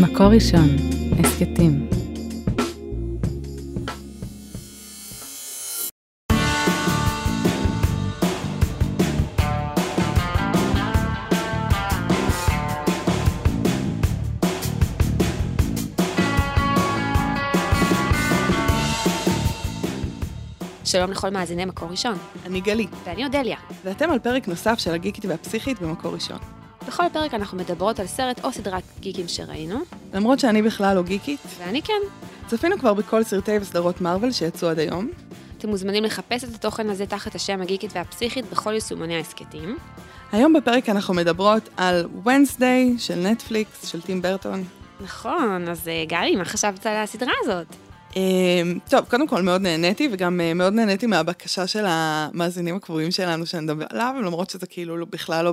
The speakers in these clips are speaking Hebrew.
מקור ראשון, הסכתים. שלום לכל מאזיני מקור ראשון, אני גלי, ואני אודליה. ואתם על פרק נוסף של הגיקית והפסיכית במקור ראשון. בכל פרק אנחנו מדברות על סרט או סדרת גיקים שראינו, למרות שאני בכלל לא גיקית, ואני כן. צפינו כבר בכל סרטי וסדרות מארוול שיצאו עד היום. אתם מוזמנים לחפש את התוכן הזה תחת השם הגיקית והפסיכית בכל יישומוני ההסכתים. היום בפרק אנחנו מדברות על Wednesday של נטפליקס, של טים ברטון. נכון, אז אה, גלי, מה חשבת על הסדרה הזאת? אמ, טוב, קודם כל מאוד נהניתי, וגם אה, מאוד נהניתי מהבקשה של המאזינים הקבועים שלנו שנדבר עליו, למרות שזה כאילו לא- בכלל לא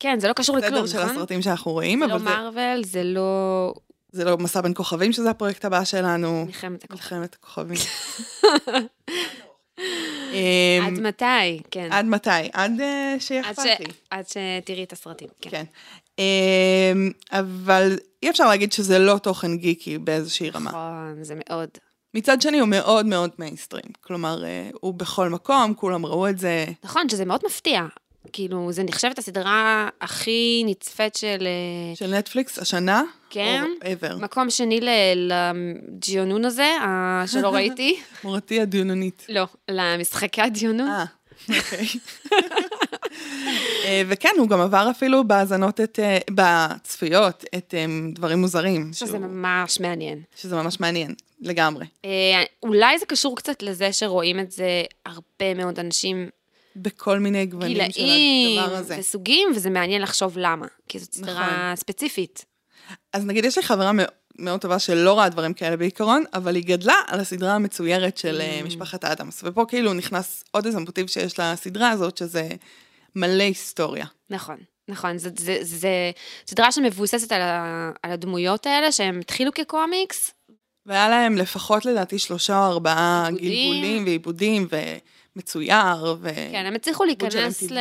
כן, זה לא קשור לכלום, בסדר של נכון? הסרטים שאנחנו רואים, זה לא אבל זה- מארוול, זה לא זה לא מסע בין כוכבים, שזה הפרויקט הבא שלנו. מלחמת הכוכבים. מלחמת הכוכבים. אמ, עד מתי? כן. עד מתי? עד אה, שיהיה עד אכפת ש- לי. עד שתראי את הסרטים, כן. כן. אמ, אבל אי אפשר להגיד שזה לא תוכן גיקי באיזושהי רמה. נכון, זה מאוד. מצד שני הוא מאוד מאוד מיינסטרים. כלומר, אה, הוא בכל מקום, כולם ראו את זה. נכון, שזה מאוד מפתיע. כאילו, זה נחשבת הסדרה הכי נצפית של... אה, של נטפליקס השנה. כן. או ever. מקום שני לג'יונון הזה, שלא ראיתי. מורתי הדיונונית. לא, למשחקי הדיונון. אה, אוקיי. אה, וכן, הוא גם עבר אפילו בהאזנות את, אה, בצפיות, את דברים מוזרים. שזה שהוא- ממש מעניין. שזה ממש מעניין, לגמרי. אולי זה קשור קצת לזה שרואים את זה הרבה מאוד אנשים בכל מיני גוונים של גילאים הדבר הזה. וסוגים, וזה מעניין לחשוב למה, כי זאת סדרה נכון. ספציפית. אז נגיד, יש לי חברה מאוד, מאוד טובה שלא רואה דברים כאלה בעיקרון, אבל היא גדלה על הסדרה המצוירת של mm. משפחת אדמס. ופה כאילו נכנס עוד איזה מוטיב שיש לסדרה הזאת, שזה מלא היסטוריה. נכון, נכון, זה סדרה שמבוססת על, ה, על הדמויות האלה, שהם התחילו כקומיקס, והיה להם לפחות לדעתי שלושה או ארבעה עיבודים. גלגולים ועיבודים ומצויר, ו... כן, הם הצליחו להיכנס. ל,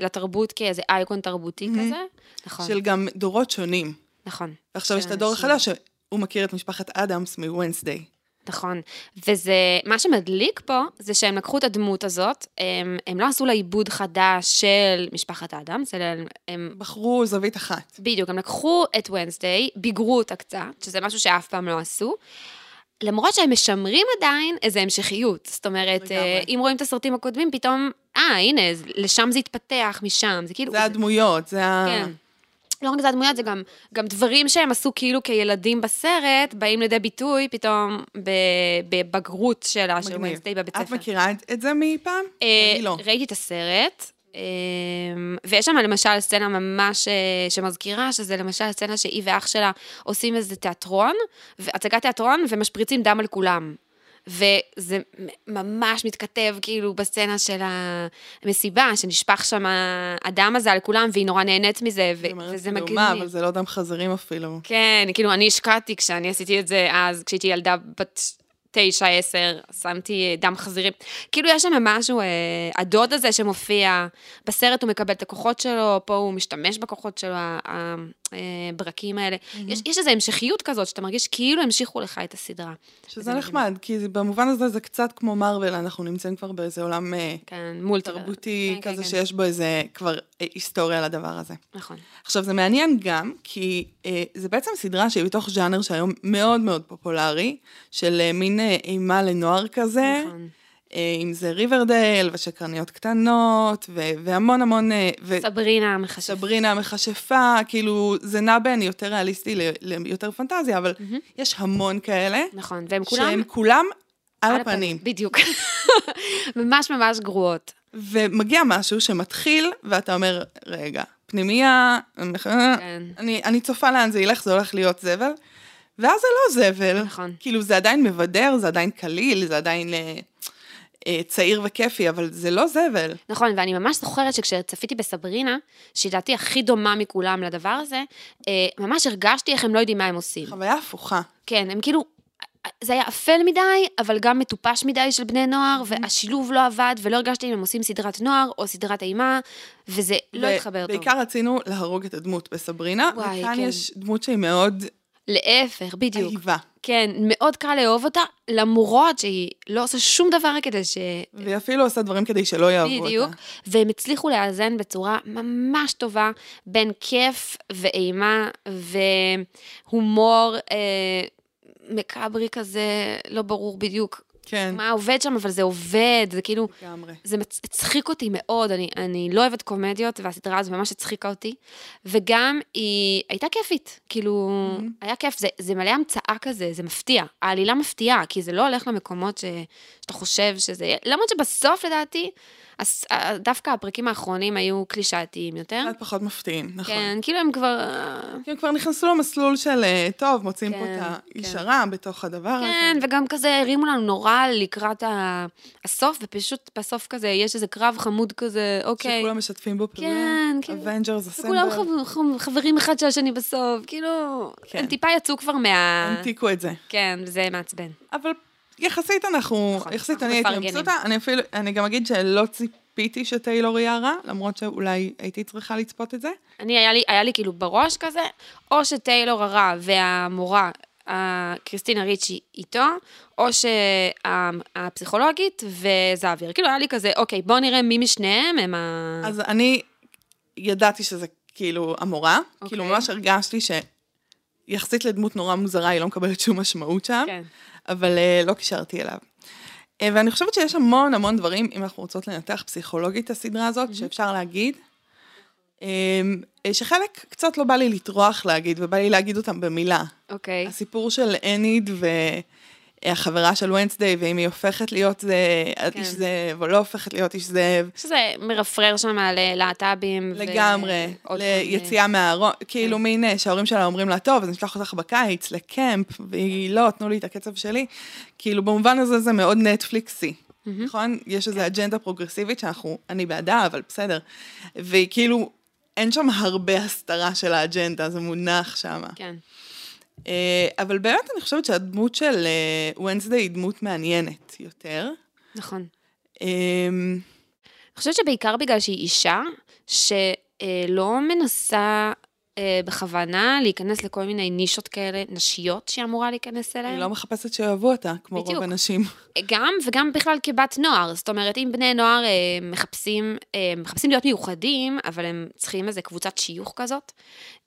לתרבות כאיזה אייקון תרבותי מהמם. כזה. נכון, של גם דורות שונים. נכון. ועכשיו יש את הדור. החדש, שהוא מכיר את משפחת אדמס מוונסדיי. נכון, וזה, מה שמדליק פה, זה שהם לקחו את הדמות הזאת, הם, הם לא עשו לה עיבוד חדש של משפחת אדמס, אלא הם, הם בחרו זווית אחת. בדיוק, הם לקחו את ונסדיי, ביגרו אותה קצת, שזה משהו שאף פעם לא עשו. למרות שהם משמרים עדיין איזו המשכיות. זאת אומרת, לגמרי. אה, אם רואים את הסרטים הקודמים, פתאום, אה, הנה, לשם זה התפתח, משם, זה כאילו... זה הדמויות, זה ה... כן. לא רק זה הדמויות, זה גם, גם דברים שהם עשו כאילו כילדים בסרט, באים לידי ביטוי פתאום בבגרות של מגניב. ונסדיי בבית את. מכירה את, זה מפעם? אה, אני לא. ראיתי את הסרט, ויש שם למשל סצנה ממש אה, שמזכירה, שזה למשל סצנה שהיא ואח שלה עושים איזה תיאטרון, הצגת תיאטרון, ומשפריצים דם על כולם. וזה ממש מתכתב כאילו בסצנה של המסיבה, שנשפך שם הדם הזה על כולם, והיא נורא נהנית מזה, ו- אומרת, וזה מגניב. מה, אבל זה לא דם חזרים אפילו. כן, כאילו, אני השקעתי כשאני עשיתי את זה אז, כשהייתי ילדה בת תשע, עשר, שמתי אה, דם חזירים. כאילו, יש שם משהו, אה, הדוד הזה שמופיע, בסרט הוא מקבל את הכוחות שלו, פה הוא משתמש בכוחות שלו, הברקים האלה. יש, יש איזו המשכיות כזאת, שאתה מרגיש כאילו המשיכו לך את הסדרה. שזה זה נחמד, כי זה- במובן הזה זה קצת כמו מארוול, אנחנו נמצאים כבר באיזה עולם אה, כן, מולטי. תרבותי כן, כזה כן, שיש בו איזה כבר אה, היסטוריה לדבר הזה. נכון. עכשיו, זה מעניין גם, כי אה, זה בעצם סדרה שהיא בתוך ז'אנר שהיום מאוד מאוד פופולרי, של אה, מין אה, אימה לנוער כזה, נכון. אה, אם זה ריברדייל ושקרניות קטנות, ו- והמון המון, אה, ו- סברינה המחשב. סברינה המכשפה, כאילו, זה נע בין יותר ריאליסטי ליותר פנטזיה, אבל יש המון כאלה, נכון, והם כולם... שהם כולם על הפנים. בדיוק. ממש ממש גרועות. ומגיע משהו שמתחיל, ואתה אומר, רגע, פנימייה, כן. אני, אני צופה לאן זה ילך, זה הולך להיות זבל, ואז זה לא זבל. נכון. כאילו, זה עדיין מבדר, זה עדיין קליל, זה עדיין אה, אה, צעיר וכיפי, אבל זה לא זבל. נכון, ואני ממש זוכרת שכשצפיתי בסברינה, שלדעתי הכי דומה מכולם לדבר הזה, אה, ממש הרגשתי איך הם לא יודעים מה הם עושים. חוויה הפוכה. כן, הם כאילו, זה היה אפל מדי, אבל גם מטופש מדי של בני נוער, והשילוב לא עבד, ולא הרגשתי אם הם עושים סדרת נוער או סדרת אימה, וזה לא התחבר טוב. בעיקר רצינו להרוג את הדמות בסברינה, וכאן כן. יש דמות שהיא מאוד להפך, בדיוק. אהיבה. כן, מאוד קל לאהוב אותה, למרות שהיא לא עושה שום דבר כדי ש... והיא אפילו עושה דברים כדי שלא יאהבו אותה. בדיוק, והם הצליחו לאזן בצורה ממש טובה בין כיף ואימה והומור אה, מקאברי כזה, לא ברור בדיוק כן, מה עובד שם, אבל זה עובד, זה כאילו... לגמרי. זה מצ- הצחיק אותי מאוד, אני, אני לא אוהבת קומדיות, והסדרה הזו ממש הצחיקה אותי. וגם היא הייתה כיפית, כאילו, היה כיף, זה, זה מלא המצאה כזה, זה מפתיע. העלילה מפתיעה, כי זה לא הולך למקומות ש, שאתה חושב שזה למרות שבסוף לדעתי, הס, דווקא הפרקים האחרונים היו קלישאתיים יותר. קצת פחות מפתיעים, נכון. כן, כאילו הם כבר... כי הם כבר נכנסו למסלול של, אה, טוב, מוצאים פה כן, את האיש כן. הרע בתוך הדבר הזה. כן, וגם כזה הרימו לנו נורא לקראת ה- הסוף, ופשוט בסוף כזה יש איזה קרב חמוד כזה, אוקיי. שכולם משתפים בו פעולה. כן, כן. Avengers וכולם assemble. חב- חב- חברים אחד של השני בסוף, כאילו, כן. הם טיפה יצאו כבר מה... המתיקו את זה. כן, זה מעצבן. אבל יחסית אנחנו, נכון, יחסית אנחנו אני הייתי. מבסוטה, אני אפילו, אני גם אגיד שלא ציפיתי שטיילור יהיה רע, למרות שאולי הייתי צריכה לצפות את זה. אני, היה לי, היה לי כאילו בראש כזה, או שטיילור הרע והמורה, קריסטינה ריצ'י איתו, או שהפסיכולוגית וזהביר. כאילו, היה לי כזה, אוקיי, בואו נראה מי משניהם הם ה... אז אני ידעתי שזה כאילו המורה, אוקיי. כאילו ממש הרגשתי שיחסית לדמות נורא מוזרה, היא לא מקבלת שום משמעות שם, כן. אבל אה, לא קישרתי אליו. אה, ואני חושבת שיש המון המון דברים, אם אנחנו רוצות לנתח פסיכולוגית את הסדרה הזאת, שאפשר להגיד. אה, אה, שחלק קצת לא בא לי לטרוח להגיד, ובא לי להגיד אותם במילה. אוקיי. הסיפור של אניד והחברה של ונסדיי, ואם היא הופכת להיות זה, כן. איש זאב, או לא הופכת להיות איש זאב. שזה מרפרר שם על אה, להט"בים. ו- לגמרי, מיני- ליציאה מהארון, כאילו מין אה, שההורים שלה אומרים לה, טוב, אז נשלח אותך בקיץ לקמפ, והיא לא, תנו לי את הקצב שלי. כאילו, במובן הזה זה מאוד נטפליקסי, נכון? יש כן. איזו אג'נדה פרוגרסיבית שאנחנו, אני בעדה, אבל בסדר. והיא כאילו, אין שם הרבה הסתרה של האג'נדה, זה מונח שם. כן. אה, אבל באמת אני חושבת שהדמות של ונסדי היא דמות מעניינת יותר. נכון. אה, אני חושבת שבעיקר בגלל שהיא אישה, שלא מנסה אה, בכוונה להיכנס לכל מיני נישות כאלה, נשיות שהיא אמורה להיכנס אליהן. היא לא מחפשת שאוהבו אותה, כמו בדיוק. רוב הנשים. גם, וגם בכלל כבת נוער. זאת אומרת, אם בני נוער אה, מחפשים, אה, מחפשים להיות מיוחדים, אבל הם צריכים איזה קבוצת שיוך כזאת,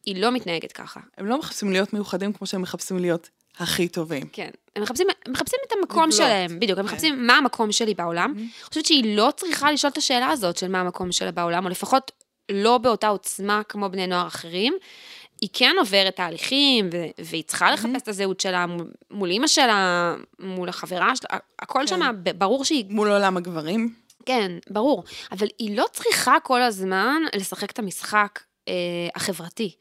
היא לא מתנהגת ככה. הם לא מחפשים להיות מיוחדים כמו שהם מחפשים להיות הכי טובים. כן. הם מחפשים, מחפשים את המקום לגלות. שלהם, בדיוק, הם כן. מחפשים מה המקום שלי בעולם. אני חושבת שהיא לא צריכה לשאול את השאלה הזאת של מה המקום שלה בעולם, או לפחות לא באותה עוצמה כמו בני נוער אחרים. היא כן עוברת תהליכים, ו- והיא צריכה לחפש את הזהות שלה מול, מול אימא שלה, מול החברה שלה, הכל כן. שם, ברור שהיא מול עולם הגברים. כן, ברור. אבל היא לא צריכה כל הזמן לשחק את המשחק אה, החברתי.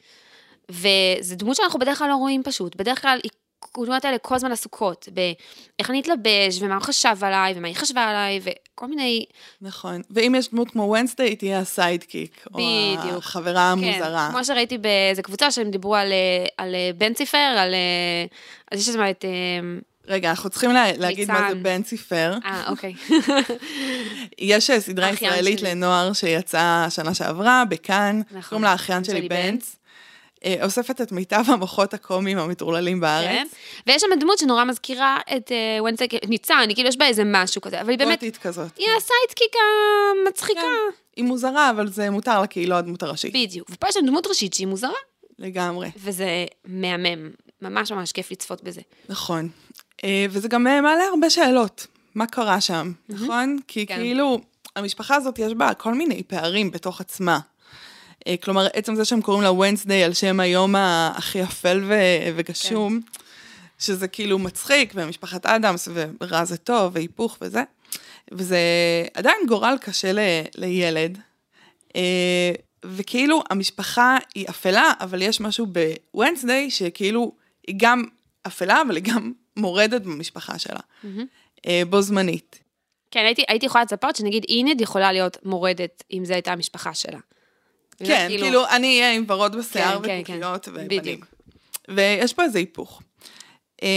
וזו דמות שאנחנו בדרך כלל לא רואים פשוט. בדרך כלל היא... הדמויות האלה כל הזמן עסוקות באיך אני אתלבש, ומה הוא חשב עליי, ומה היא חשבה עליי, וכל מיני... נכון. ואם יש דמות כמו ונסדי, היא תהיה הסיידקיק. או בדיוק. החברה המוזרה. כן, כמו שראיתי באיזה קבוצה שהם דיברו על, אה, על אה, בן ציפר, על... אה, אז יש שם את... רגע, אנחנו צריכים לה, להגיד מה זה ניצן. בן ציפר. אה, אוקיי. יש סדרה ישראלית שלי. לנוער שיצאה שנה שעברה, בכאן. נכון. קוראים לה האחיין שלי שלי בנץ. אה, אוספת את מיטב המוחות הקומיים המטורללים כן. בארץ. ויש שם דמות שנורא מזכירה את אה, ונסטי, ניצן, כאילו יש בה איזה משהו כזה, אבל היא באמת... גותית כזאת. היא הסיידקיק המצחיקה. כן. היא מוזרה, אבל זה מותר לה כי היא לא הדמות הראשית. בדיוק. ופה יש לנו דמות ראשית שהיא מוזרה, לגמרי. וזה מהמם. ממש ממש כיף לצפות בזה. נכון. אה, וזה גם אה, מעלה הרבה שאלות. מה קרה שם, נכון? כי כן. כאילו, המשפחה הזאת יש בה כל מיני פערים בתוך עצמה. אה, כלומר, עצם זה שהם קוראים לה ונסדיי על שם היום הכי אפל ו- וגשום, שזה כאילו מצחיק, ומשפחת אדמס, ורע זה טוב, והיפוך וזה. וזה עדיין גורל קשה ל- לילד. אה, וכאילו, המשפחה היא אפלה, אבל יש משהו בוונסדיי שכאילו, היא גם אפלה, אבל היא גם מורדת במשפחה שלה. אה, בו זמנית. כן, הייתי, הייתי יכולה לצפות שנגיד אינד יכולה להיות מורדת אם זו הייתה המשפחה שלה. כן, כאילו, אני אהיה עם ורוד בשיער כן, כן, וכוכיות כן. ובנים. בדיוק. ויש פה איזה היפוך. אמ,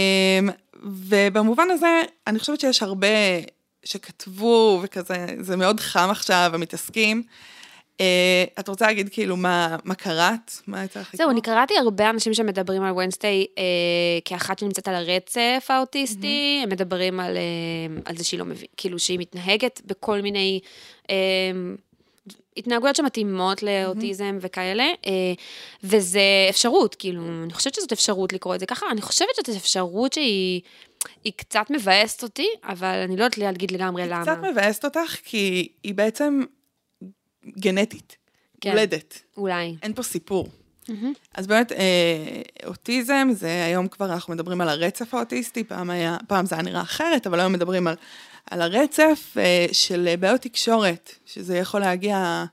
ובמובן הזה, אני חושבת שיש הרבה שכתבו וכזה, זה מאוד חם עכשיו, ומתעסקים. אה, את רוצה להגיד כאילו מה, מה קראת? מה יצא לך זהו? אני קראתי הרבה אנשים שמדברים על ונסטיי אה, כאחת שנמצאת על הרצף האוטיסטי, הם מדברים על, אה, על זה שהיא לא מבינה, כאילו שהיא מתנהגת בכל מיני אה, התנהגויות שמתאימות לאוטיזם וכאלה, אה, וזה אפשרות, כאילו, אני חושבת שזאת אפשרות לקרוא את זה ככה, אני חושבת שזאת אפשרות שהיא היא קצת מבאסת אותי, אבל אני לא יודעת להגיד לגמרי למה. קצת מבאסת אותך, כי היא בעצם גנטית, כן. הולדת. אולי. אין פה סיפור. אז באמת, אה, אוטיזם, זה היום כבר אנחנו מדברים על הרצף האוטיסטי, פעם, היה, פעם זה היה נראה אחרת, אבל היום מדברים על, על הרצף אה, של בעיות תקשורת, שזה יכול להגיע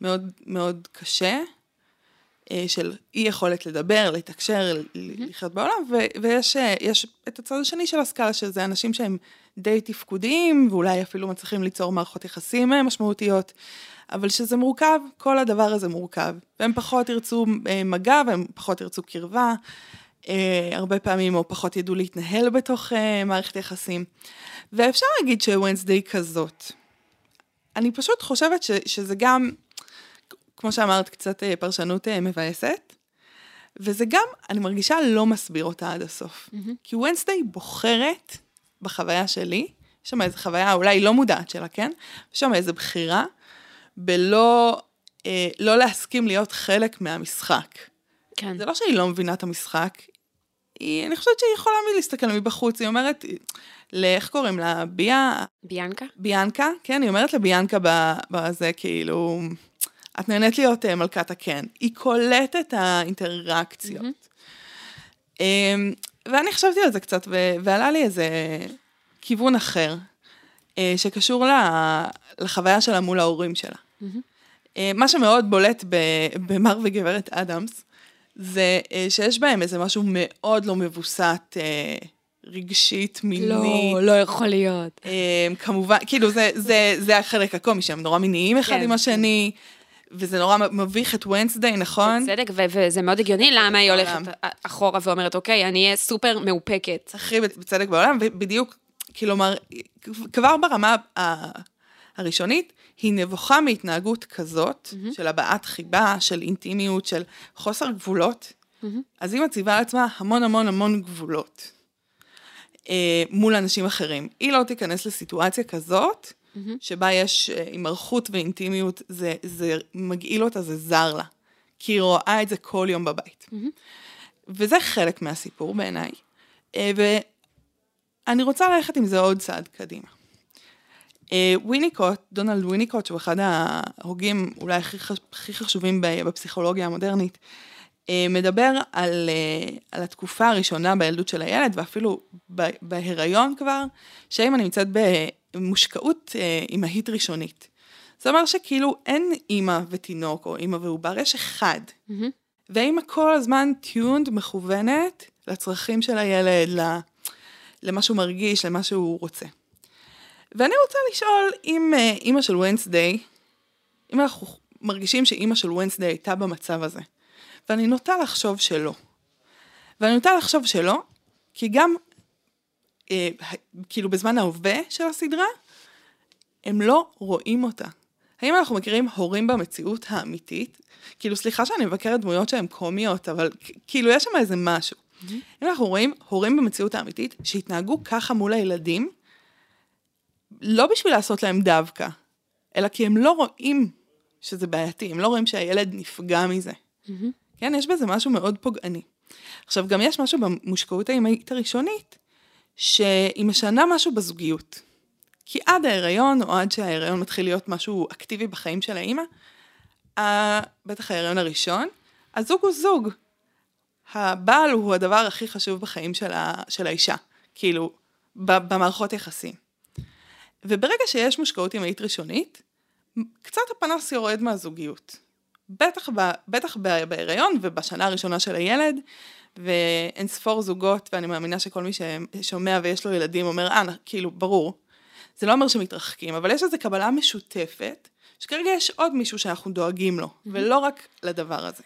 מאוד מאוד קשה, של אי יכולת לדבר, לתקשר, לחיות בעולם, ו- ויש אה, את הצד השני של הסקאלה, שזה אנשים שהם די תפקודיים, ואולי אפילו מצליחים ליצור מערכות יחסים אה, משמעותיות, אבל שזה מורכב, כל הדבר הזה מורכב. והם פחות ירצו אה, מגע, והם פחות ירצו קרבה, אה, הרבה פעמים, או פחות ידעו להתנהל בתוך אה, מערכת יחסים. ואפשר להגיד שוונסדיי כזאת. אני פשוט חושבת ש- שזה גם, כמו שאמרת, קצת אה, פרשנות אה, מבאסת. וזה גם, אני מרגישה לא מסביר אותה עד הסוף. Mm-hmm. כי וונסדיי בוחרת, בחוויה שלי, יש שם איזו חוויה אולי לא מודעת שלה, כן? יש שם איזו בחירה בלא אה, לא להסכים להיות חלק מהמשחק. כן. זה לא שהיא לא מבינה את המשחק, היא, אני חושבת שהיא יכולה להסתכל מבחוץ, היא אומרת, ל- איך קוראים לה? ביה, ביאנקה? ביאנקה, כן, היא אומרת לביאנקה בזה, כאילו, את נהנית להיות אה, מלכת הקן. היא קולטת את האינטראקציות. אמ, ואני חשבתי על זה קצת, ועלה לי איזה כיוון אחר, אה, שקשור לחוויה שלה מול ההורים שלה. אה, מה שמאוד בולט במר וגברת אדמס, זה שיש בהם איזה משהו מאוד לא מבוסת רגשית, מינית. לא, לא יכול להיות. Um, כמובן, כאילו זה, זה, זה החלק הקומי שהם נורא מיניים אחד כן, עם השני, וזה נורא מביך את ונסדיי, נכון? בצדק, וזה מאוד הגיוני למה היא. הולכת אחורה ואומרת, אוקיי, אני אהיה סופר מאופקת. הכי בצדק בעולם, ובדיוק, כלומר, כבר ברמה הראשונית, היא נבוכה מהתנהגות כזאת, mm-hmm. של הבעת חיבה, של אינטימיות, של חוסר גבולות, mm-hmm. אז היא מציבה לעצמה המון המון המון גבולות אה, מול אנשים אחרים. היא לא תיכנס לסיטואציה כזאת, mm-hmm. שבה יש אה, הימרחות ואינטימיות, זה, זה מגעיל אותה, זה זר לה. כי היא רואה את זה כל יום בבית. Mm-hmm. וזה חלק מהסיפור בעיניי. אה, ואני רוצה ללכת עם זה עוד צעד קדימה. אה, ויניקוט, דונלד ויניקוט, שהוא אחד ההוגים אולי הכי, הכי חשובים ב- בפסיכולוגיה המודרנית, מדבר על, על התקופה הראשונה בילדות של הילד, ואפילו בהיריון כבר, שהאמא נמצאת במושקעות אה, אימהית ראשונית. זה אומר שכאילו אין אימא ותינוק, או אימא ועובר, יש אחד. והאימא כל הזמן טיונד, מכוונת לצרכים של הילד, למה שהוא מרגיש, למה שהוא רוצה. ואני רוצה לשאול אם אה, אימא של ונסדיי, אם אנחנו מרגישים שאימא של ונסדיי הייתה במצב הזה, ואני נוטה לחשוב שלא. ואני נוטה לחשוב שלא, כי גם, כאילו בזמן ההווה של הסדרה, הם לא רואים אותה. האם אנחנו מכירים הורים במציאות האמיתית? כאילו, סליחה שאני מבקרת דמויות שהן קומיות, אבל כאילו יש שם איזה משהו. Mm-hmm. אם אנחנו רואים הורים במציאות האמיתית שהתנהגו ככה מול הילדים, לא בשביל לעשות להם דווקא, אלא כי הם לא רואים שזה בעייתי, הם לא רואים שהילד נפגע מזה. Mm-hmm. כן, יש בזה משהו מאוד פוגעני. עכשיו, גם יש משהו במושקעות האימהית הראשונית, שהיא משנה משהו בזוגיות. כי עד ההיריון, או עד שההיריון מתחיל להיות משהו אקטיבי בחיים של האימא, בטח ההיריון הראשון, הזוג הוא זוג. הבעל הוא הדבר הכי חשוב בחיים של, ה, של האישה, כאילו, במערכות יחסים. וברגע שיש מושקעות אימהית ראשונית, קצת הפנס יורד מהזוגיות. בטח, ב, בטח בהיריון ובשנה הראשונה של הילד, ואין ספור זוגות, ואני מאמינה שכל מי ששומע ויש לו ילדים אומר, אה, כאילו, ברור. זה לא אומר שמתרחקים, אבל יש איזו קבלה משותפת, שכרגע יש עוד מישהו שאנחנו דואגים לו, mm-hmm. ולא רק לדבר הזה.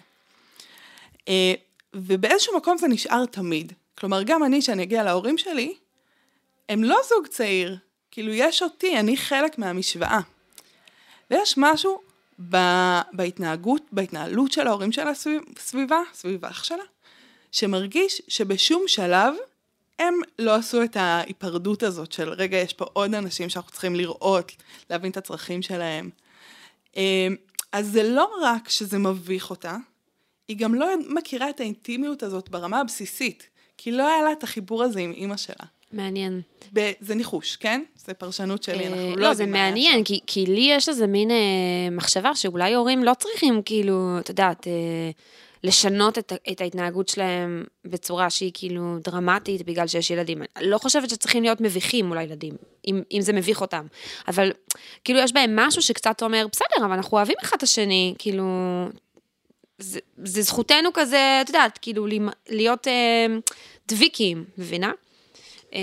אה, ובאיזשהו מקום זה נשאר תמיד. כלומר, גם אני, שאני אגיע להורים שלי, הם לא זוג צעיר. כאילו, יש אותי, אני חלק מהמשוואה. ויש משהו ב- בהתנהגות, בהתנהלות של ההורים שלה סביב, סביבה, סביב אח שלה, שמרגיש שבשום שלב הם לא עשו את ההיפרדות הזאת של רגע, יש פה עוד אנשים שאנחנו צריכים לראות, להבין את הצרכים שלהם. אה, אז זה לא רק שזה מביך אותה, היא גם לא מכירה את האינטימיות הזאת ברמה הבסיסית, כי לא היה לה את החיבור הזה עם אימא שלה. מעניין. ב- זה ניחוש, כן? זה פרשנות שלי, אנחנו אה, לא לא, זה יודעים מה היה מעניין, כי, כי לי יש איזה מין אה, מחשבה שאולי הורים לא צריכים, כאילו, את יודעת, אה, לשנות את, את ההתנהגות שלהם בצורה שהיא כאילו דרמטית בגלל שיש ילדים. אני לא חושבת שצריכים להיות מביכים מול הילדים, אם, אם זה מביך אותם. אבל כאילו יש בהם משהו שקצת אומר, בסדר, אבל אנחנו אוהבים אחד את השני, כאילו... זה, זה זכותנו כזה, את יודעת, כאילו, להיות אה, דביקים, מבינה? אה,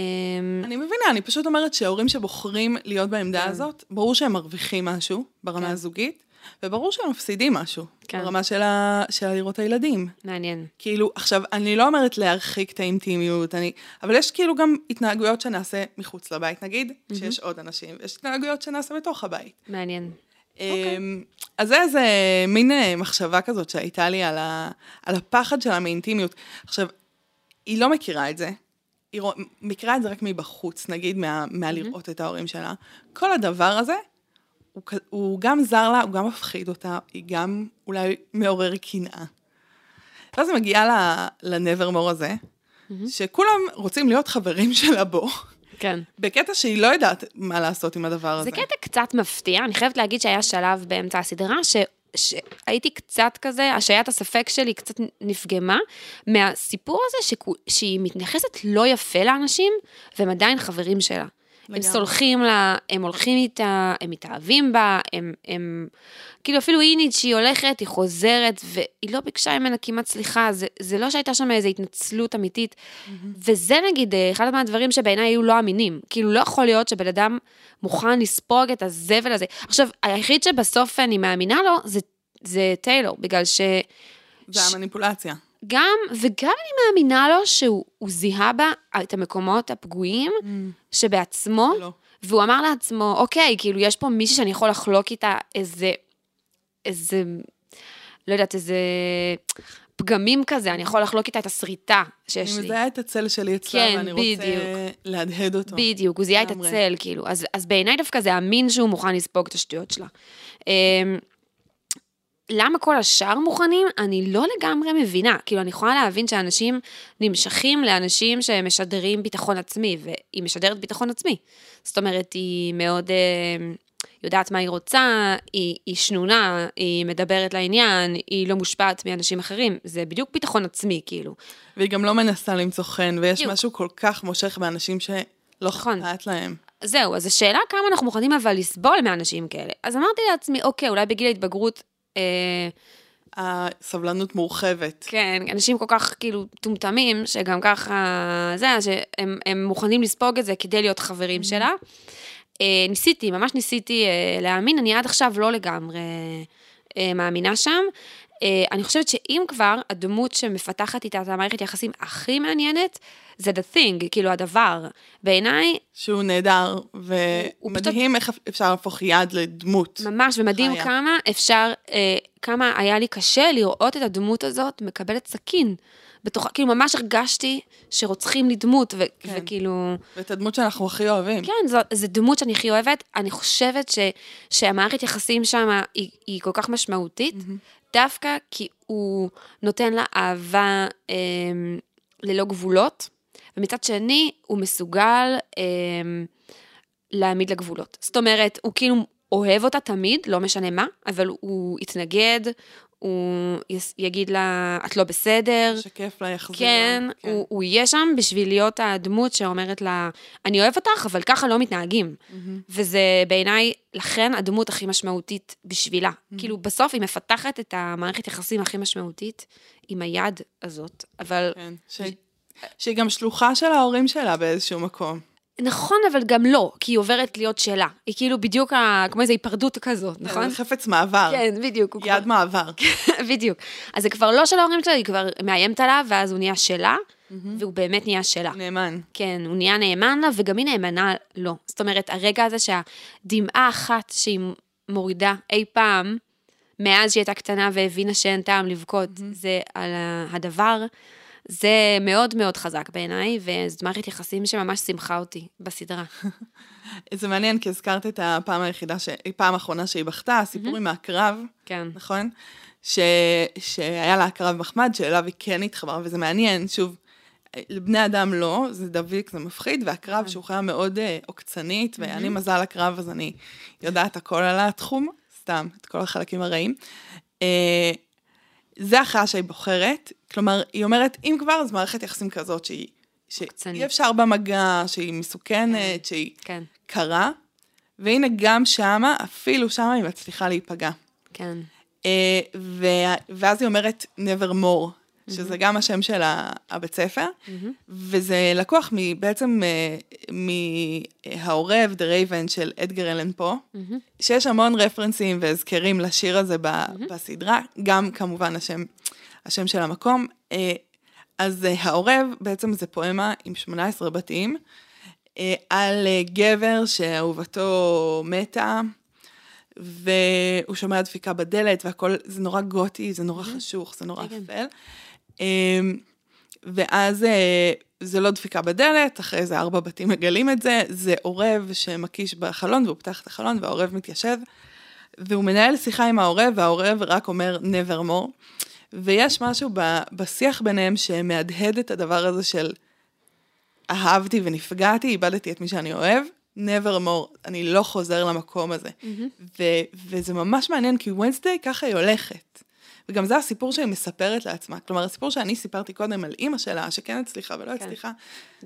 אני מבינה, אני פשוט אומרת שההורים שבוחרים להיות בעמדה הזאת, ברור שהם מרוויחים משהו ברמה כן. הזוגית, וברור שהם מפסידים משהו כן. ברמה של, ה... של לראות את הילדים. מעניין. כאילו, עכשיו, אני לא אומרת להרחיק את האינטימיות, אני... אבל יש כאילו גם התנהגויות שנעשה מחוץ לבית, נגיד, שיש עוד אנשים, ויש התנהגויות שנעשה בתוך הבית. מעניין. אמ, אז זה איזה מין אה, מחשבה כזאת שהייתה לי על, ה... על הפחד שלה מאינטימיות. עכשיו, היא לא מכירה את זה, היא מכירה את זה רק מבחוץ, נגיד, מה... מהלראות את ההורים שלה. כל הדבר הזה, הוא, כ- הוא גם זר לה, הוא גם מפחיד אותה, היא גם אולי מעורר קנאה. ואז היא מגיעה ל- לנברמור הזה, שכולם רוצים להיות חברים שלה בו, כן. בקטע שהיא לא יודעת מה לעשות עם הדבר הזה. זה קטע קצת מפתיע, אני חייבת להגיד שהיה שלב באמצע הסדרה ש... שהייתי קצת כזה, השעיית הספק שלי קצת נפגמה מהסיפור הזה שכו- שהיא מתייחסת לא יפה לאנשים, והם עדיין חברים שלה. הם לגמרי. סולחים לה, הם הולכים איתה, הם מתאהבים בה, הם, הם... כאילו אפילו אינית שהיא הולכת, היא חוזרת, והיא לא ביקשה ממנה כמעט סליחה, זה, זה לא שהייתה שם איזו התנצלות אמיתית. וזה נגיד אה, אחד מהדברים שבעיניי היו לא אמינים. כאילו לא יכול להיות שבן אדם מוכן לספוג את הזבל הזה. עכשיו, היחיד שבסוף אני מאמינה לו זה, זה טיילור, בגלל ש... זה המניפולציה. גם, וגם אני מאמינה לו שהוא הוא זיהה בה את המקומות הפגועים שבעצמו, לא. והוא אמר לעצמו, אוקיי, כאילו, יש פה מישהי שאני יכול לחלוק איתה איזה, איזה, לא יודעת, איזה פגמים כזה, אני יכול לחלוק איתה את הסריטה שיש אני לי. מזהה את הצל שלי אצלה, כן, ואני רוצה בדיוק. להדהד אותו. בדיוק, הוא זיהה את. הצל, כאילו. אז, אז בעיניי דווקא זה אמין שהוא מוכן לספוג את השטויות שלה. למה כל השאר מוכנים? אני לא לגמרי מבינה. כאילו, אני יכולה להבין שאנשים נמשכים לאנשים שמשדרים ביטחון עצמי, והיא משדרת ביטחון עצמי. זאת אומרת, היא מאוד אה, יודעת מה היא רוצה, היא, היא שנונה, היא מדברת לעניין, היא לא מושפעת מאנשים אחרים. זה בדיוק ביטחון עצמי, כאילו. והיא גם לא מנסה למצוא חן, ויש בדיוק. משהו כל כך מושך באנשים שלא נכון. אכפת להם. זהו, אז השאלה כמה אנחנו מוכנים אבל לסבול מאנשים כאלה. אז אמרתי לעצמי, אוקיי, אולי בגיל ההתבגרות, הסבלנות מורחבת. כן, אנשים כל כך כאילו טומטמים, שגם ככה, זה, שהם הם מוכנים לספוג את זה כדי להיות חברים שלה. אה, ניסיתי, ממש ניסיתי אה, להאמין, אני עד עכשיו לא לגמרי אה, מאמינה שם. אה, אני חושבת שאם כבר, הדמות שמפתחת איתה את המערכת יחסים הכי מעניינת, זה the thing, כאילו הדבר. בעיניי, שהוא נהדר, ומדהים איך אפשר להפוך יד לדמות. ממש, ומדהים חיה. כמה אפשר, אה, כמה היה לי קשה לראות את הדמות הזאת מקבלת סכין. בתוכה, כאילו ממש הרגשתי שרוצחים לי דמות, ו- כן. וכאילו, ואת הדמות שאנחנו הכי אוהבים. כן, זו, זו דמות שאני הכי אוהבת. אני חושבת ש, שהמערכת יחסים שם היא, היא כל כך משמעותית, דווקא כי הוא נותן לה אהבה אה, ללא גבולות, ומצד שני, הוא מסוגל אה, להעמיד לה גבולות. זאת אומרת, הוא כאילו אוהב אותה תמיד, לא משנה מה, אבל הוא יתנגד, הוא יגיד לה, את לא בסדר. שקף לה, יחזיר כן, לה. הוא, הוא יהיה שם בשביל להיות הדמות שאומרת לה, אני אוהב אותך, אבל ככה לא מתנהגים. וזה בעיניי, לכן הדמות הכי משמעותית בשבילה. כאילו, בסוף היא מפתחת את המערכת יחסים הכי משמעותית עם היד הזאת, אבל... כן. ש... שהיא גם שלוחה של ההורים שלה באיזשהו מקום. נכון, אבל גם לא, כי היא עוברת להיות שלה. היא כאילו בדיוק ה... כמו איזו היפרדות כזאת, נכון? זה חפץ מעבר. כן, בדיוק. הוא כבר- יד מעבר. בדיוק. אז זה כבר לא של ההורים שלה, היא כבר מאיימת עליו, ואז הוא נהיה שלה, והוא באמת נהיה שלה. נאמן. כן, הוא נהיה נאמן לה, וגם היא נאמנה לו. זאת אומרת, הרגע הזה שהדמעה אחת שהיא מורידה אי פעם, מאז שהיא הייתה קטנה והבינה שאין טעם לבכות, זה על הדבר, זה מאוד מאוד חזק בעיניי, וזאת מערכת יחסים שממש שימחה אותי בסדרה. זה מעניין, כי הזכרת את הפעם היחידה, ש... פעם האחרונה שהיא בכתה, הסיפור עם העקרב, כן. נכון? ש... שהיה לה עקרב מחמד, שאליו היא כן התחברה, וזה מעניין, שוב, לבני אדם לא, זה דביק, זה מפחיד, והקרב שהוא חיה מאוד אה, עוקצנית, ואני מזל הקרב, אז אני יודעת הכל על התחום, סתם, את כל החלקים הרעים. זה החיה שהיא בוחרת, כלומר, היא אומרת, אם כבר, אז מערכת יחסים כזאת שהיא. שאי אפשר במגע, שהיא מסוכנת, שהיא כן, קרה, והנה גם שמה, אפילו שמה היא מצליחה להיפגע. כן. אה, ו- ואז היא אומרת nevermore, שזה גם השם של הבית ספר, וזה לקוח בעצם אה, מהעורב, The Raven של אדגר אלן פה, שיש המון רפרנסים והזכרים לשיר הזה בסדרה, גם כמובן השם, השם של המקום. אה, אז אה, העורב בעצם זה פואמה עם 18 בתים, אה, על אה, גבר שאהובתו מתה, והוא שומע דפיקה בדלת, והכל, זה נורא גותי, זה נורא חשוך, זה נורא כן, כן. אפל. אמ, ואז אה, זה לא דפיקה בדלת, אחרי איזה ארבע בתים מגלים את זה, זה עורב שמקיש בחלון, והוא פותח את החלון, והעורב מתיישב, והוא מנהל שיחה עם העורב, והעורב רק אומר nevermore. ויש משהו ב- בשיח ביניהם שמהדהד את הדבר הזה של אהבתי ונפגעתי, איבדתי את מי שאני אוהב, nevermore, אני לא חוזר למקום הזה. ו- וזה ממש מעניין, כי ונסדי ככה היא הולכת. וגם זה הסיפור שהיא מספרת לעצמה. כלומר, הסיפור שאני סיפרתי קודם על אימא שלה, שכן הצליחה ולא כן. הצליחה,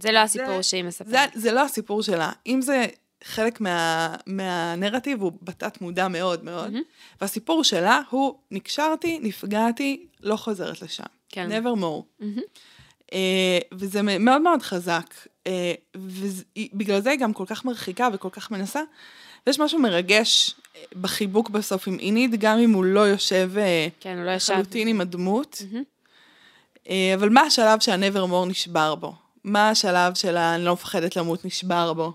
זה לא הסיפור זה- שהיא מספרת. זה, זה לא הסיפור שלה. אם זה חלק מה, מהנרטיב, הוא בתת מודע מאוד מאוד, והסיפור שלה הוא, נקשרתי, נפגעתי, לא חוזרת לשם. כן. nevermore. אה, וזה מ- מאוד מאוד חזק, אה, ובגלל זה היא גם כל כך מרחיקה וכל כך מנסה. ויש משהו מרגש אה, בחיבוק בסוף עם אינית, גם אם הוא לא יושב אה, כן, הוא לא ישב. לחלוטין עם הדמות. אה, אבל מה השלב שהנברמור נשבר בו? מה השלב של ה"אני לא מפחדת למות" נשבר בו?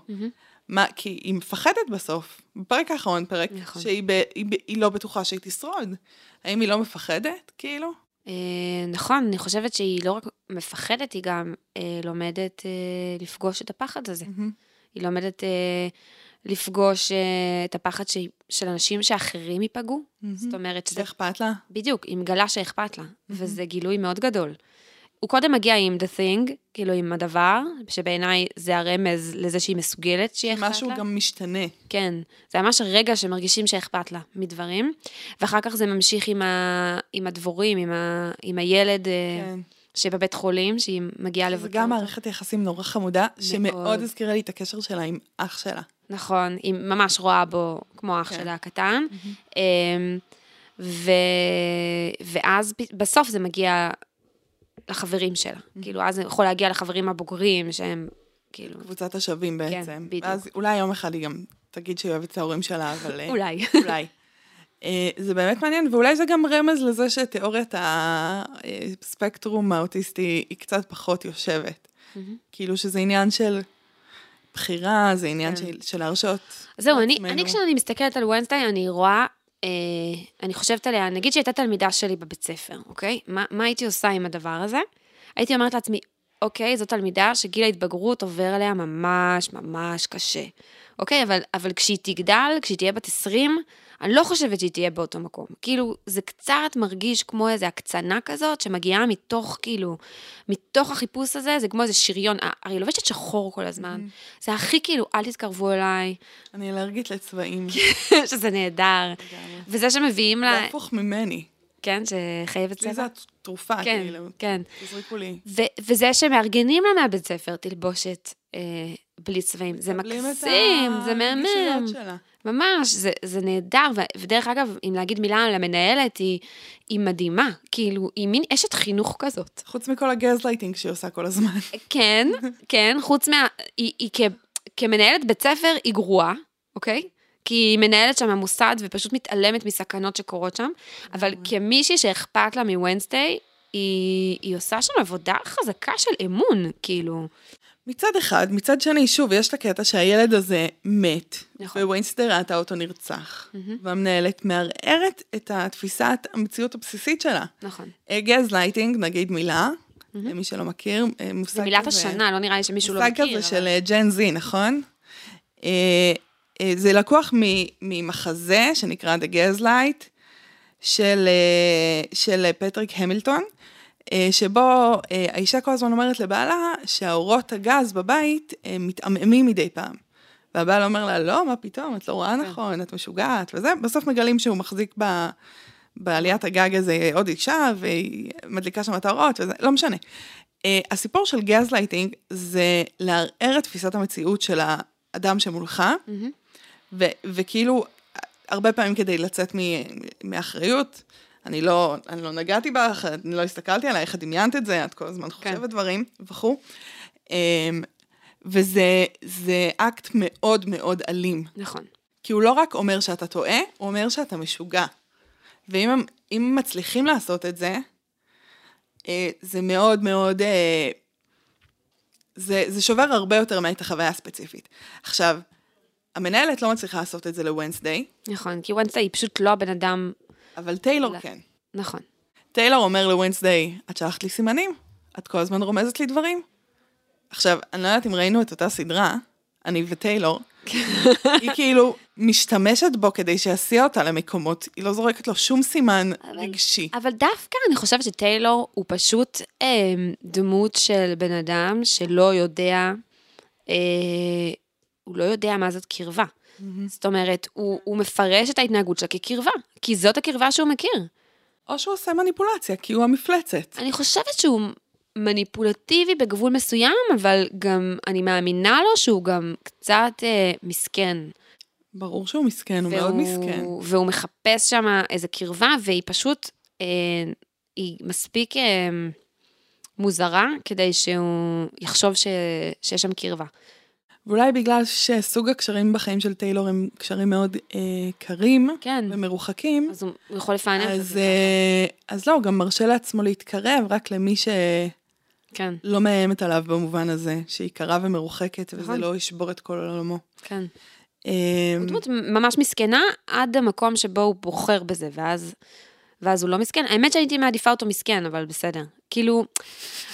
מה, כי היא מפחדת בסוף. בפרק האחרון, פרק נכון. שהיא ב, היא, היא לא בטוחה שהיא תשרוד. האם היא לא מפחדת, כאילו? אה, נכון, אני חושבת שהיא לא רק מפחדת, היא גם אה, לומדת אה, לפגוש את הפחד הזה. היא לומדת אה, לפגוש אה, את הפחד ש... של אנשים שאחרים ייפגעו. זאת אומרת שזה... זה אכפת לה? בדיוק, היא מגלה שאכפת לה, וזה גילוי מאוד גדול. הוא קודם מגיע עם the thing, כאילו עם הדבר, שבעיניי זה הרמז לזה שהיא מסוגלת שיהיה אכפת לה. משהו גם משתנה. כן, זה ממש רגע שמרגישים שאכפת לה מדברים, ואחר כך זה ממשיך עם, ה... עם הדבורים, עם, ה... עם הילד אה, כן. שבבית חולים, שהיא מגיעה לבקר. גם אותו. מערכת יחסים נורא חמודה, שמאוד הזכירה לי את הקשר שלה עם אח שלה. נכון, היא ממש רואה בו כמו אח כן. שלה הקטן. אמ, ו... ואז בסוף זה מגיע לחברים שלה. כאילו, אז זה יכול להגיע לחברים הבוגרים שהם, כאילו, קבוצת השווים בעצם. בדיוק. ואז אולי יום אחד היא גם תגיד שהיא אוהבת את ההורים שלה, אבל... אה, אולי. אולי. אה, זה באמת מעניין, ואולי זה גם רמז לזה שתיאוריית הספקטרום האוטיסטי היא קצת פחות יושבת. כאילו שזה עניין של בחירה, זה עניין כן. של, של להרשות. אז זהו, אני. אני כשאני מסתכלת על ונסטיי, אני רואה, אה, אני חושבת עליה, נגיד שהייתה תלמידה שלי בבית ספר, אוקיי? מה, מה הייתי עושה עם הדבר הזה? הייתי אומרת לעצמי, אוקיי, זו תלמידה שגיל ההתבגרות עובר עליה ממש ממש קשה. אוקיי, אבל, אבל כשהיא תגדל, כשהיא תהיה בת 20, אני לא חושבת שהיא תהיה באותו מקום. כאילו, זה קצת מרגיש כמו איזו הקצנה כזאת, שמגיעה מתוך, כאילו, מתוך החיפוש הזה, זה כמו איזה שריון, הרי היא לובשת שחור כל הזמן. זה הכי כאילו, אל תתקרבו אליי, אני אלרגית לצבעים. שזה נהדר. וזה שמביאים לה, זה הפוך ממני. כן, שחייבת לי זה צבע. התרופה, כן, כאילו. כן. תזריקו לי. וזה שמארגנים לה מהבית ספר תלבושת אה, בלי צבעים, זה מקסים, זה מהמם. ממש, זה, זה נהדר, ו- ודרך אגב, אם להגיד מילה על המנהלת, היא, היא מדהימה, כאילו, היא מין אשת חינוך כזאת. חוץ מכל הגזלייטינג שהיא עושה כל הזמן. כן, כן, חוץ מה... היא, היא כ, כמנהלת בית ספר היא גרועה, אוקיי? כי היא מנהלת שם מוסד ופשוט מתעלמת מסכנות שקורות שם, אבל כמישהי שאכפת לה מוונסדיי, היא, היא עושה שם עבודה חזקה של אמון, כאילו. מצד אחד, מצד שני, שוב, יש את הקטע שהילד הזה מת, נכון. ונסדיי ראתה אותו נרצח, והמנהלת מערערת את התפיסת המציאות הבסיסית שלה. נכון. גז לייטינג, נגיד מילה, למי שלא מכיר, אה, מושג כזה. זה מילת השנה, לא נראה לי שמישהו לא מכיר. מושג כזה של Gen Z, נכון? אה, אה, זה לקוח ממחזה שנקרא The Gaslight של, אה, של פטריק המילטון, אה, שבו אה, האישה כל הזמן אומרת לבעלה שהאורות הגז בבית אה, מתעמעמים מדי פעם. והבעל אומר לה, לא, מה פתאום, את לא רואה נכון, את משוגעת, וזה, בסוף מגלים שהוא מחזיק ב... בעליית הגג הזה עוד אישה, והיא מדליקה שם את האורות, וזה, לא משנה. Uh, הסיפור של גז לייטינג זה לערער את תפיסת המציאות של האדם שמולך, ו- וכאילו, הרבה פעמים כדי לצאת מ- מאחריות, אני לא, אני לא נגעתי בך, אני לא הסתכלתי עלייך, את דמיינת את זה, את כל הזמן חושבת דברים וכו'. Um, וזה זה אקט מאוד מאוד אלים. נכון. כי הוא לא רק אומר שאתה טועה, הוא אומר שאתה משוגע. ואם הם, אם מצליחים לעשות את זה, אה, זה מאוד מאוד, אה, זה, זה שובר הרבה יותר מאת החוויה הספציפית. עכשיו, המנהלת לא מצליחה לעשות את זה לוונסדיי, נכון, כי ונסטי היא פשוט לא הבן אדם... אבל טיילור. כן. נכון. טיילור אומר לוונסדיי, את שלחת לי סימנים, את כל הזמן רומזת לי דברים. עכשיו, אני לא יודעת אם ראינו את אותה סדרה, אני וטיילור, היא כאילו משתמשת בו כדי שיסיע אותה למקומות, היא לא זורקת לו שום סימן רגשי. אבל דווקא אני חושבת שטיילור הוא פשוט אה, דמות של בן אדם שלא יודע, אה, הוא לא יודע מה זאת קרבה. זאת אומרת, הוא, הוא מפרש את ההתנהגות שלה כקרבה, כי זאת הקרבה שהוא מכיר. או שהוא עושה מניפולציה, כי הוא המפלצת. אני חושבת שהוא מניפולטיבי בגבול מסוים, אבל גם אני מאמינה לו שהוא גם קצת אה, מסכן. ברור שהוא מסכן, הוא מאוד מסכן. והוא מחפש שם איזה קרבה, והיא פשוט, אה, היא מספיק אה, מוזרה כדי שהוא יחשוב ש, שיש שם קרבה. ואולי בגלל שסוג הקשרים בחיים של טיילור הם קשרים מאוד אה, קרים כן. ומרוחקים, אז הוא יכול לפענח את זה. אה, אז לא, הוא גם מרשה לעצמו להתקרב רק למי שלא כן, מאיימת עליו במובן הזה, שהיא קרה ומרוחקת, וזה נכון. לא ישבור את כל עולמו. כן. אה, הוא דמות ממש מסכנה עד המקום שבו הוא בוחר בזה, ואז, ואז הוא לא מסכן. האמת שהייתי מעדיפה אותו מסכן, אבל בסדר. כאילו,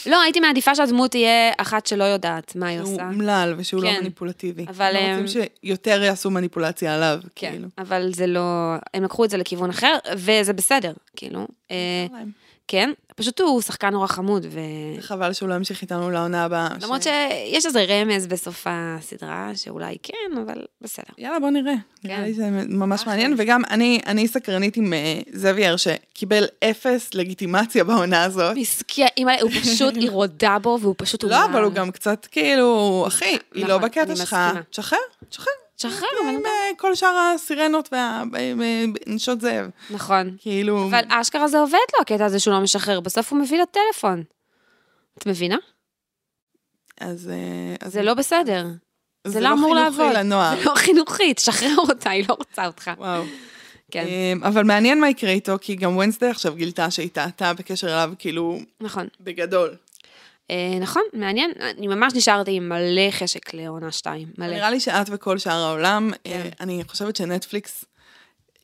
לא, הייתי מעדיפה שהדמות תהיה אחת שלא יודעת מה היא עושה. אומלל ושהוא לא כן. מניפולטיבי. אבל, לא אה, רוצים שיותר יעשו מניפולציה עליו, כן, כאילו. אבל זה לא, הם לקחו את זה לכיוון אחר, וזה בסדר, כאילו. אה, כן, פשוט הוא שחקן נורא חמוד, ו... חבל שהוא לא ימשיך איתנו לעונה הבאה. למרות ש- שיש איזה רמז בסוף הסדרה, שאולי כן, אבל בסדר. יאללה, בוא נראה. כן. נראה לי זה ממש אחלה. מעניין, וגם אני, אני סקרנית עם אה, זאבייר, שקיבל אפס לגיטימציה בעונה הזאת. מסכן, הוא פשוט, היא רודה בו, והוא פשוט לא, אבל הוא גם קצת כאילו, אחי, היא לא נכון, בקטע שלך. תשחרר, תשחרר. שחרר, עם אבל... אה, כל שאר הסירנות והנשות זאב. נכון. כאילו, אבל אשכרה זה עובד לו, הקטע הזה שהוא לא משחרר, בסוף הוא מביא לה טלפון. את מבינה? אז... אה, אז זה לא בסדר. זה זה לא אמור חינוכי לעבוד. לנוער. זה לא חינוכי, תשחרר אותה, היא לא רוצה אותך. וואו. כן, אבל מעניין מה יקרה איתו, כי גם וונסדי עכשיו גילתה שהיא טעתה בקשר אליו, כאילו, נכון. בגדול. אה, נכון, מעניין. אני ממש נשארתי עם מלא חשק לעונה 2, מלא. נראה לי שאת וכל שאר העולם, כן. אה, אני חושבת שנטפליקס,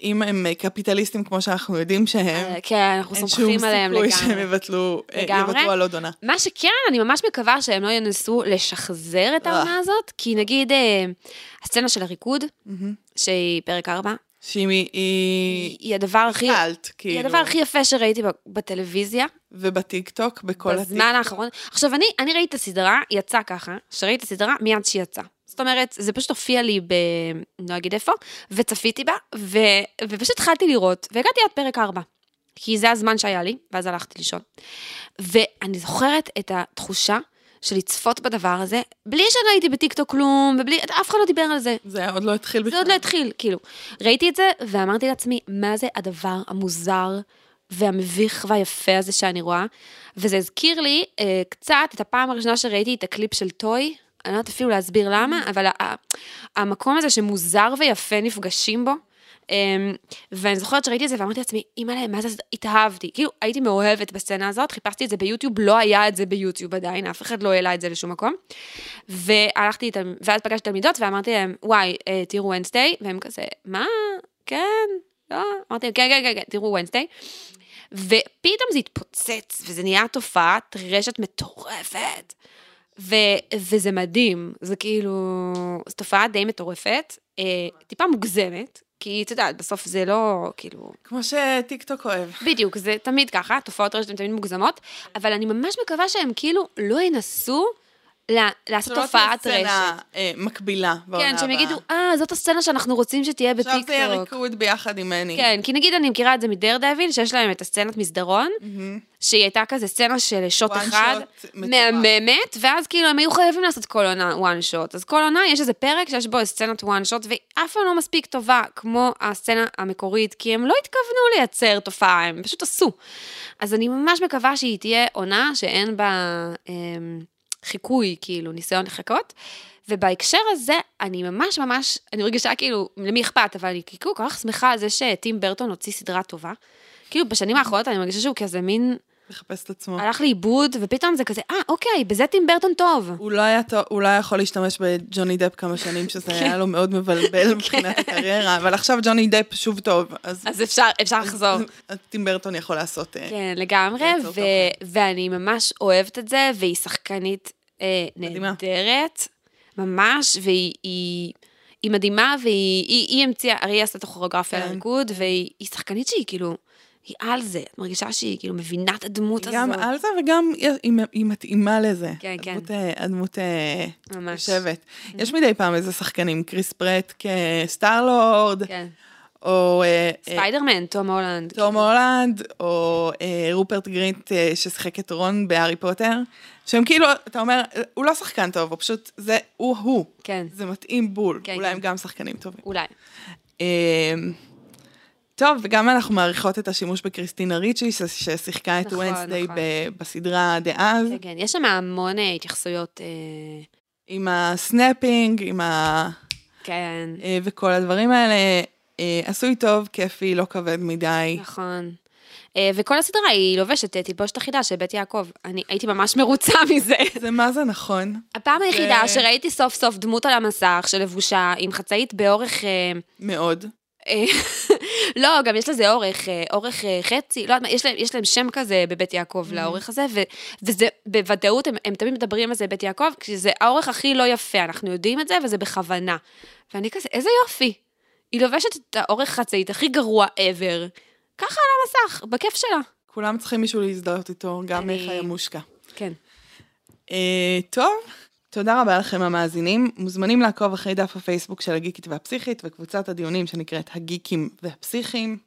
אם הם אה, קפיטליסטים כמו שאנחנו יודעים שהם, כן, אנחנו אין שום סומכים עליהם סיכוי שהם לגמרי. יבטלו, אה, לגמרי. יוותרו על עוד עונה. מה שכן, אני ממש מקווה שהם לא ינסו לשחזר את. העונה הזאת, כי נגיד הסצנה של הריקוד, שהיא פרק 4, שהיא היא- היא היא הדבר הכי... קאלט, היא כאילו, הדבר הכי יפה שראיתי בטלוויזיה, ובטיקטוק, בכל הטיקטוק. בזמן האחרון. עכשיו, אני, אני ראיתי את הסדרה, היא יצאה ככה, שראיתי את הסדרה מיד שהיא יצאה. זאת אומרת, זה פשוט הופיע לי ב... לא אגיד איפה, וצפיתי בה, ו... ופשוט התחלתי לראות, והגעתי עד פרק 4. כי זה הזמן שהיה לי, ואז הלכתי לישון. ואני זוכרת את התחושה של לצפות בדבר הזה, בלי הייתי בטיקטוק כלום, ובלי, אף אחד לא דיבר על זה. זה עוד לא התחיל בכלל. זה עוד לא התחיל, כאילו. ראיתי את זה, ואמרתי לעצמי, מה זה הדבר המוזר והמביך והיפה הזה שאני רואה? וזה הזכיר לי אה, קצת את הפעם הראשונה שראיתי את הקליפ של טוי, אני לא יודעת אפילו להסביר למה, אבל המקום הזה שמוזר ויפה נפגשים בו, ואני זוכרת שראיתי את זה ואמרתי לעצמי, אימא'לה, מה זה, התאהבתי. כאילו, הייתי מאוהבת בסצנה הזאת, חיפשתי את זה ביוטיוב, לא היה את זה ביוטיוב עדיין, אף אחד לא העלה את זה לשום מקום. והלכתי איתם, ואז פגשתי תלמידות ואמרתי להם, וואי, אה, תראו ונסטי, והם כזה, מה? כן, לא? אמרתי להם, כן, כן, כן, כן, תראו ונסטי. ופתאום זה התפוצץ, וזה נהיה תופעת רשת מטורפת. ו, וזה מדהים, זה כאילו, זו תופעה די מטורפת, אה, טיפה מוגזמת, כי את יודעת, בסוף זה לא, כאילו... כמו שטיקטוק אוהב. בדיוק, זה תמיד ככה, תופעות רשת הן תמיד מוגזמות, אבל אני ממש מקווה שהם כאילו לא ינסו לה- לעשות תופעת תהיה רשת. סצנה אה, מקבילה בעונה כן, שהם הבאה. יגידו, אה, זאת הסצנה שאנחנו רוצים שתהיה עכשיו זה יהיה בטיקטוק. ריקוד ביחד עם מני. כן, כי נגיד אני מכירה את זה מדר דביל, שיש להם את הסצנת מסדרון, שהיא הייתה כזה סצנה של שוט אחד. מהממת, ואז כאילו הם היו חייבים לעשות כל עונה one shot. אז כל עונה יש איזה פרק שיש בו סצנת one shot, והיא אף פעם לא מספיק טובה כמו הסצנה המקורית, כי הם לא התכוונו לייצר תופעה, הם פשוט עשו. אז אני ממש מקווה שהיא תהיה עונה שאין בה אמ, חיקוי, כאילו, ניסיון לחכות. ובהקשר הזה, אני ממש ממש, אני מרגישה כאילו, למי אכפת, אבל אני כאילו כל כך שמחה על זה שטים ברטון הוציא סדרה טובה. כאילו, בשנים האחרונות אני מרגישה שהוא כזה מין, לחפש את עצמו. הלך לאיבוד, ופתאום זה כזה, אה, אוקיי, בזה טים ברטון טוב. הוא לא היה הוא לא היה יכול להשתמש בג'וני דפ כמה שנים, שזה היה לו מאוד מבלבל מבחינת הקריירה, אבל עכשיו ג'וני דפ שוב טוב, אז אז אפשר, אפשר לחזור. טים ברטון יכול לעשות... אה, כן, לגמרי, ו-. ואני ממש אוהבת את זה, והיא שחקנית אה. נהדרת, ממש, והיא היא, היא מדהימה, והיא היא, היא המציאה, הרי היא עשתה את הכוריאוגרפיה כן. לריקוד, והיא היא שחקנית שהיא כאילו, היא על זה, את מרגישה שהיא כאילו מבינה את הדמות היא גם הזאת. על זה וגם היא- היא- מתאימה לזה. כן, כן. הדמות, אה, הדמות אה, ממש. יושבת. יש מדי פעם איזה שחקנים, קריס פרט כסטארלורד, כן. או אה, אה, ספיידרמן, תום הולנד. תום הולנד, או אה, רופרט גרינט ששיחק את רון בהארי פוטר, שהם כאילו, אתה אומר, הוא לא שחקן טוב, הוא פשוט, זה הוא-הוא. כן, זה מתאים בול, כן, אולי כן. הם גם שחקנים טובים. אולי. אה, טוב, וגם אנחנו מעריכות את השימוש בקריסטינה ריצ'י, ששיחקה את נכון, ונסדיי נכון. בסדרה דאז, כן, כן, יש שם המון התייחסויות, עם ה snapping, עם ה... כן, וכל הדברים האלה. אה, עשוי טוב, כיפי, לא כבד מדי. נכון. אה, וכל הסדרה היא לובשת אה, תלבושת אחידה של בית יעקב. אני הייתי ממש מרוצה מזה. זה מה זה נכון, הפעם היחידה זה- שראיתי סוף סוף דמות על המסך שלבושה עם חצאית באורך... אה, מאוד. אה, לא, גם יש לזה אורך, אה, אורך אה, חצי, לא יודעת מה, יש להם, יש להם שם כזה בבית יעקב לאורך הזה, ו, וזה בוודאות, הם, הם תמיד מדברים על זה בבית יעקב, כשזה האורך הכי לא יפה, אנחנו יודעים את זה, וזה בכוונה. ואני כזה, איזה יופי. היא לובשת את האורך חצאית הכי גרוע ever, ככה על המסך, בכיף שלה. כולם צריכים מישהו להזדהות איתו, גם אני- חיה מושקה. כן. אה, טוב, תודה רבה לכם המאזינים. מוזמנים לעקוב אחרי דף הפייסבוק של הגיקית והפסיכית וקבוצת הדיונים שנקראת הגיקים והפסיכים,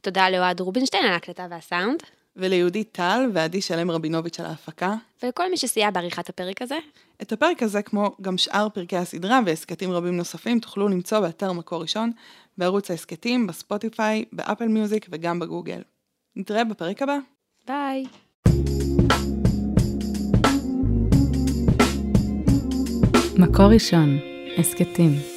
תודה לאוהד רובינשטיין על ההקלטה והסאונד, וליהודית טל ועדי שלם רבינוביץ' על ההפקה. ולכל מי שסייע בעריכת הפרק הזה. את הפרק הזה, כמו גם שאר פרקי הסדרה והסכתים רבים נוספים, תוכלו למצוא באתר מקור ראשון, בערוץ ההסכתים, בספוטיפיי, באפל מיוזיק וגם בגוגל. נתראה בפרק הבא. ביי. מקור ראשון, הסכתים.